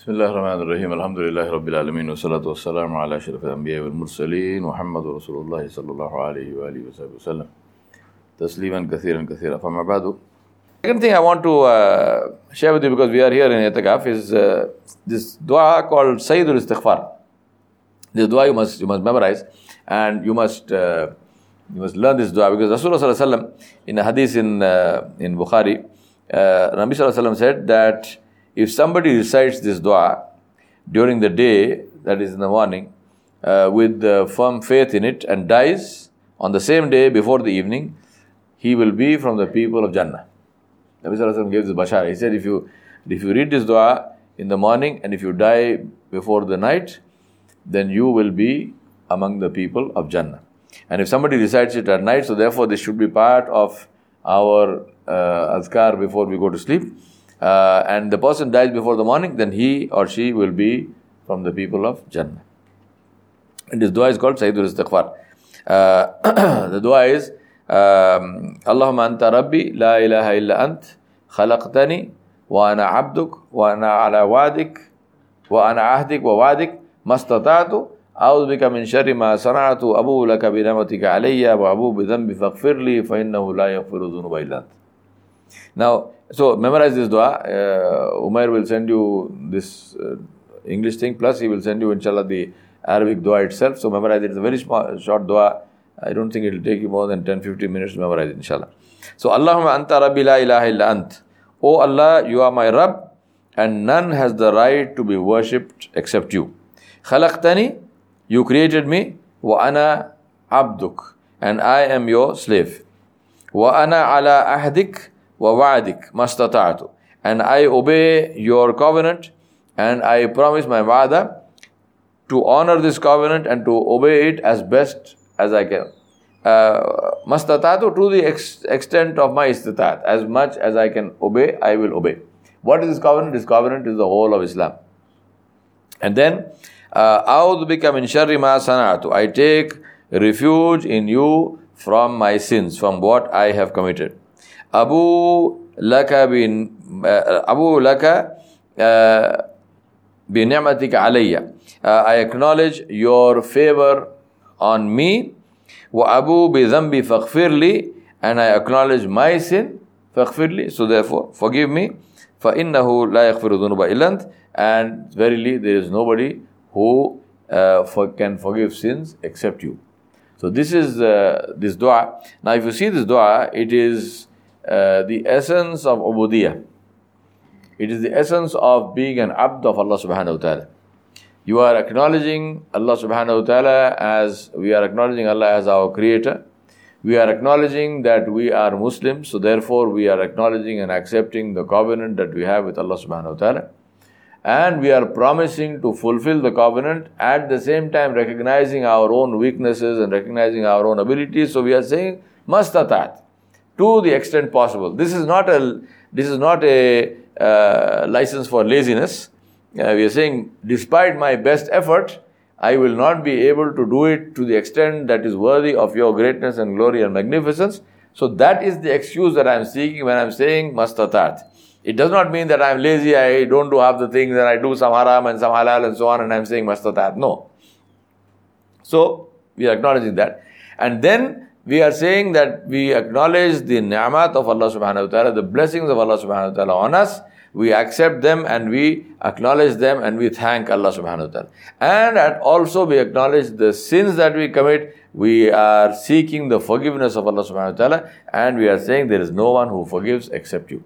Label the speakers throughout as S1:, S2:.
S1: بسم الله الرحمن الرحيم الحمد لله رب العالمين والصلاة والسلام على أشرف الأنبياء والمرسلين محمد رسول الله صلى الله عليه وآله وصحبه وسلم تسليما كثيرا كثيرا فما بعد Second thing I want to uh, share with you because we are here in Etikaf is uh, this dua called Sayyidul Istighfar. This dua you must you must memorize and you must uh, you must learn this dua because Rasulullah in a hadith in uh, in Bukhari, uh, Nabi said that if somebody recites this dua during the day, that is in the morning, uh, with uh, firm faith in it and dies on the same day before the evening, he will be from the people of Jannah. Nabi Sallallahu gave this bashar. He said, if you if you read this dua in the morning and if you die before the night, then you will be among the people of Jannah. And if somebody recites it at night, so therefore this should be part of our uh, azkar before we go to sleep Uh, and the person dies before the morning, then he or she will be from the people of Jannah. And this dua is called Sayyidul Istighfar. Uh, the dua is اللهم أنت ربي لا إله إلا أنت خلقتني وأنا عبدك وأنا على وعدك وأنا عهدك ووعدك ما استطعت أعوذ بك من شر ما صنعت أبو لك بنعمتك علي وأبو بذنبي فاغفر لي فإنه لا يغفر الذنوب إلا أنت now, so memorize this dua. Uh, Umair will send you this uh, English thing, plus he will send you, inshallah, the Arabic dua itself. So memorize it. It's a very small, short dua. I don't think it will take you more than 10 15 minutes to memorize it, inshallah. So, Allahumma anta rabbi la ilaha illa ant. O Allah, you are my Rabb, and none has the right to be worshipped except you. Khalaqtani, you created me, wa ana abduk, and I am your slave. Wa ana ala ahdik wa wa'adik mastata'atu. And I obey your covenant, and I promise my wa'ada to honor this covenant and to obey it as best as I can. Mastatatu to the ex- extent of my istitat. As much as I can obey, I will obey. What is this covenant? This covenant is the whole of Islam. And then, أعوذ بك من شر ما صنعت. I take refuge in you from my sins, from what I have committed. Abu laka bin Abu laka بنعمتك علي. I acknowledge your favor on me وأبو بذنبي فاغفر لي and I acknowledge my sin فاغفر لي so therefore forgive me فإنه لا يغفر الذنوب إلا أنت and verily there is nobody who uh, for, can forgive sins except you so this is uh, this dua now if you see this dua it is uh, the essence of ubudiyah it is the essence of being an abd of Allah subhanahu wa ta'ala you are acknowledging Allah subhanahu wa ta'ala as we are acknowledging Allah as our creator. We are acknowledging that we are Muslims, so therefore we are acknowledging and accepting the covenant that we have with Allah subhanahu wa ta'ala. And we are promising to fulfill the covenant at the same time recognizing our own weaknesses and recognizing our own abilities. So we are saying mastatat to the extent possible. This is not a this is not a uh, license for laziness uh, we are saying, despite my best effort, I will not be able to do it to the extent that is worthy of your greatness and glory and magnificence. So that is the excuse that I am seeking when I am saying mastatat. It does not mean that I am lazy, I don't do half the things, and I do some haram and some halal and so on, and I am saying mastatat. No. So we are acknowledging that. And then we are saying that we acknowledge the ni'mat of Allah subhanahu wa ta'ala, the blessings of Allah subhanahu wa ta'ala on us we accept them and we acknowledge them and we thank Allah subhanahu wa ta'ala. And also we acknowledge the sins that we commit, we are seeking the forgiveness of Allah subhanahu wa ta'ala and we are saying there is no one who forgives except you.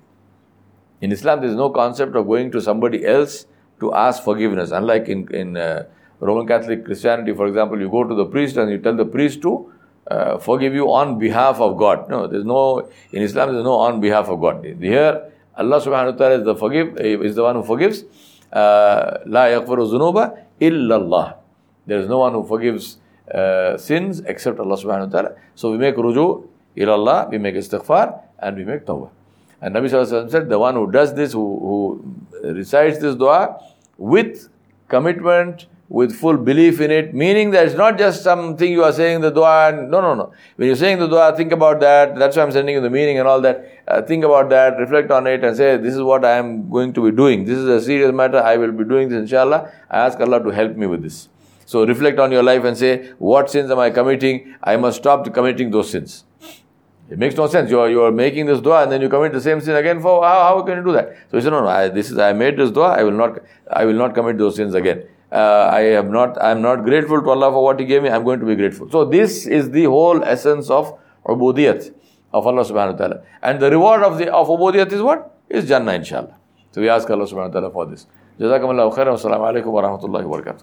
S1: In Islam there is no concept of going to somebody else to ask forgiveness. Unlike in, in uh, Roman Catholic Christianity, for example, you go to the priest and you tell the priest to uh, forgive you on behalf of God. No, there's no, in Islam there's no on behalf of God. Here, Allah subhanahu wa ta'ala is the forgive is the one who forgives. La yaghfiru zunuba illallah. There is no one who forgives uh, sins except Allah subhanahu wa ta'ala. So we make ruju ilallah, we make istighfar, and we make tawbah. And Nabi Sallallahu said, the one who does this, who, who recites this dua with commitment with full belief in it, meaning that it's not just something you are saying the dua. And, no, no, no. When you're saying the dua, think about that. That's why I'm sending you the meaning and all that. Uh, think about that, reflect on it, and say, This is what I am going to be doing. This is a serious matter. I will be doing this, inshallah. I ask Allah to help me with this. So reflect on your life and say, What sins am I committing? I must stop committing those sins. It makes no sense. You are, you are making this dua and then you commit the same sin again. For how, how can you do that? So he said, no, no. I, this is I made this dua. I will not. I will not commit those sins again. Uh, I am not. I am not grateful to Allah for what He gave me. I am going to be grateful. So this is the whole essence of ubudiyat of Allah Subhanahu wa Taala. And the reward of the of ubudiyat is what? Is Jannah, inshallah. So we ask Allah Subhanahu wa Taala for this. Jazakumullahu khairan. Assalamu alaikum wa rahmatullahi wa barakatuh.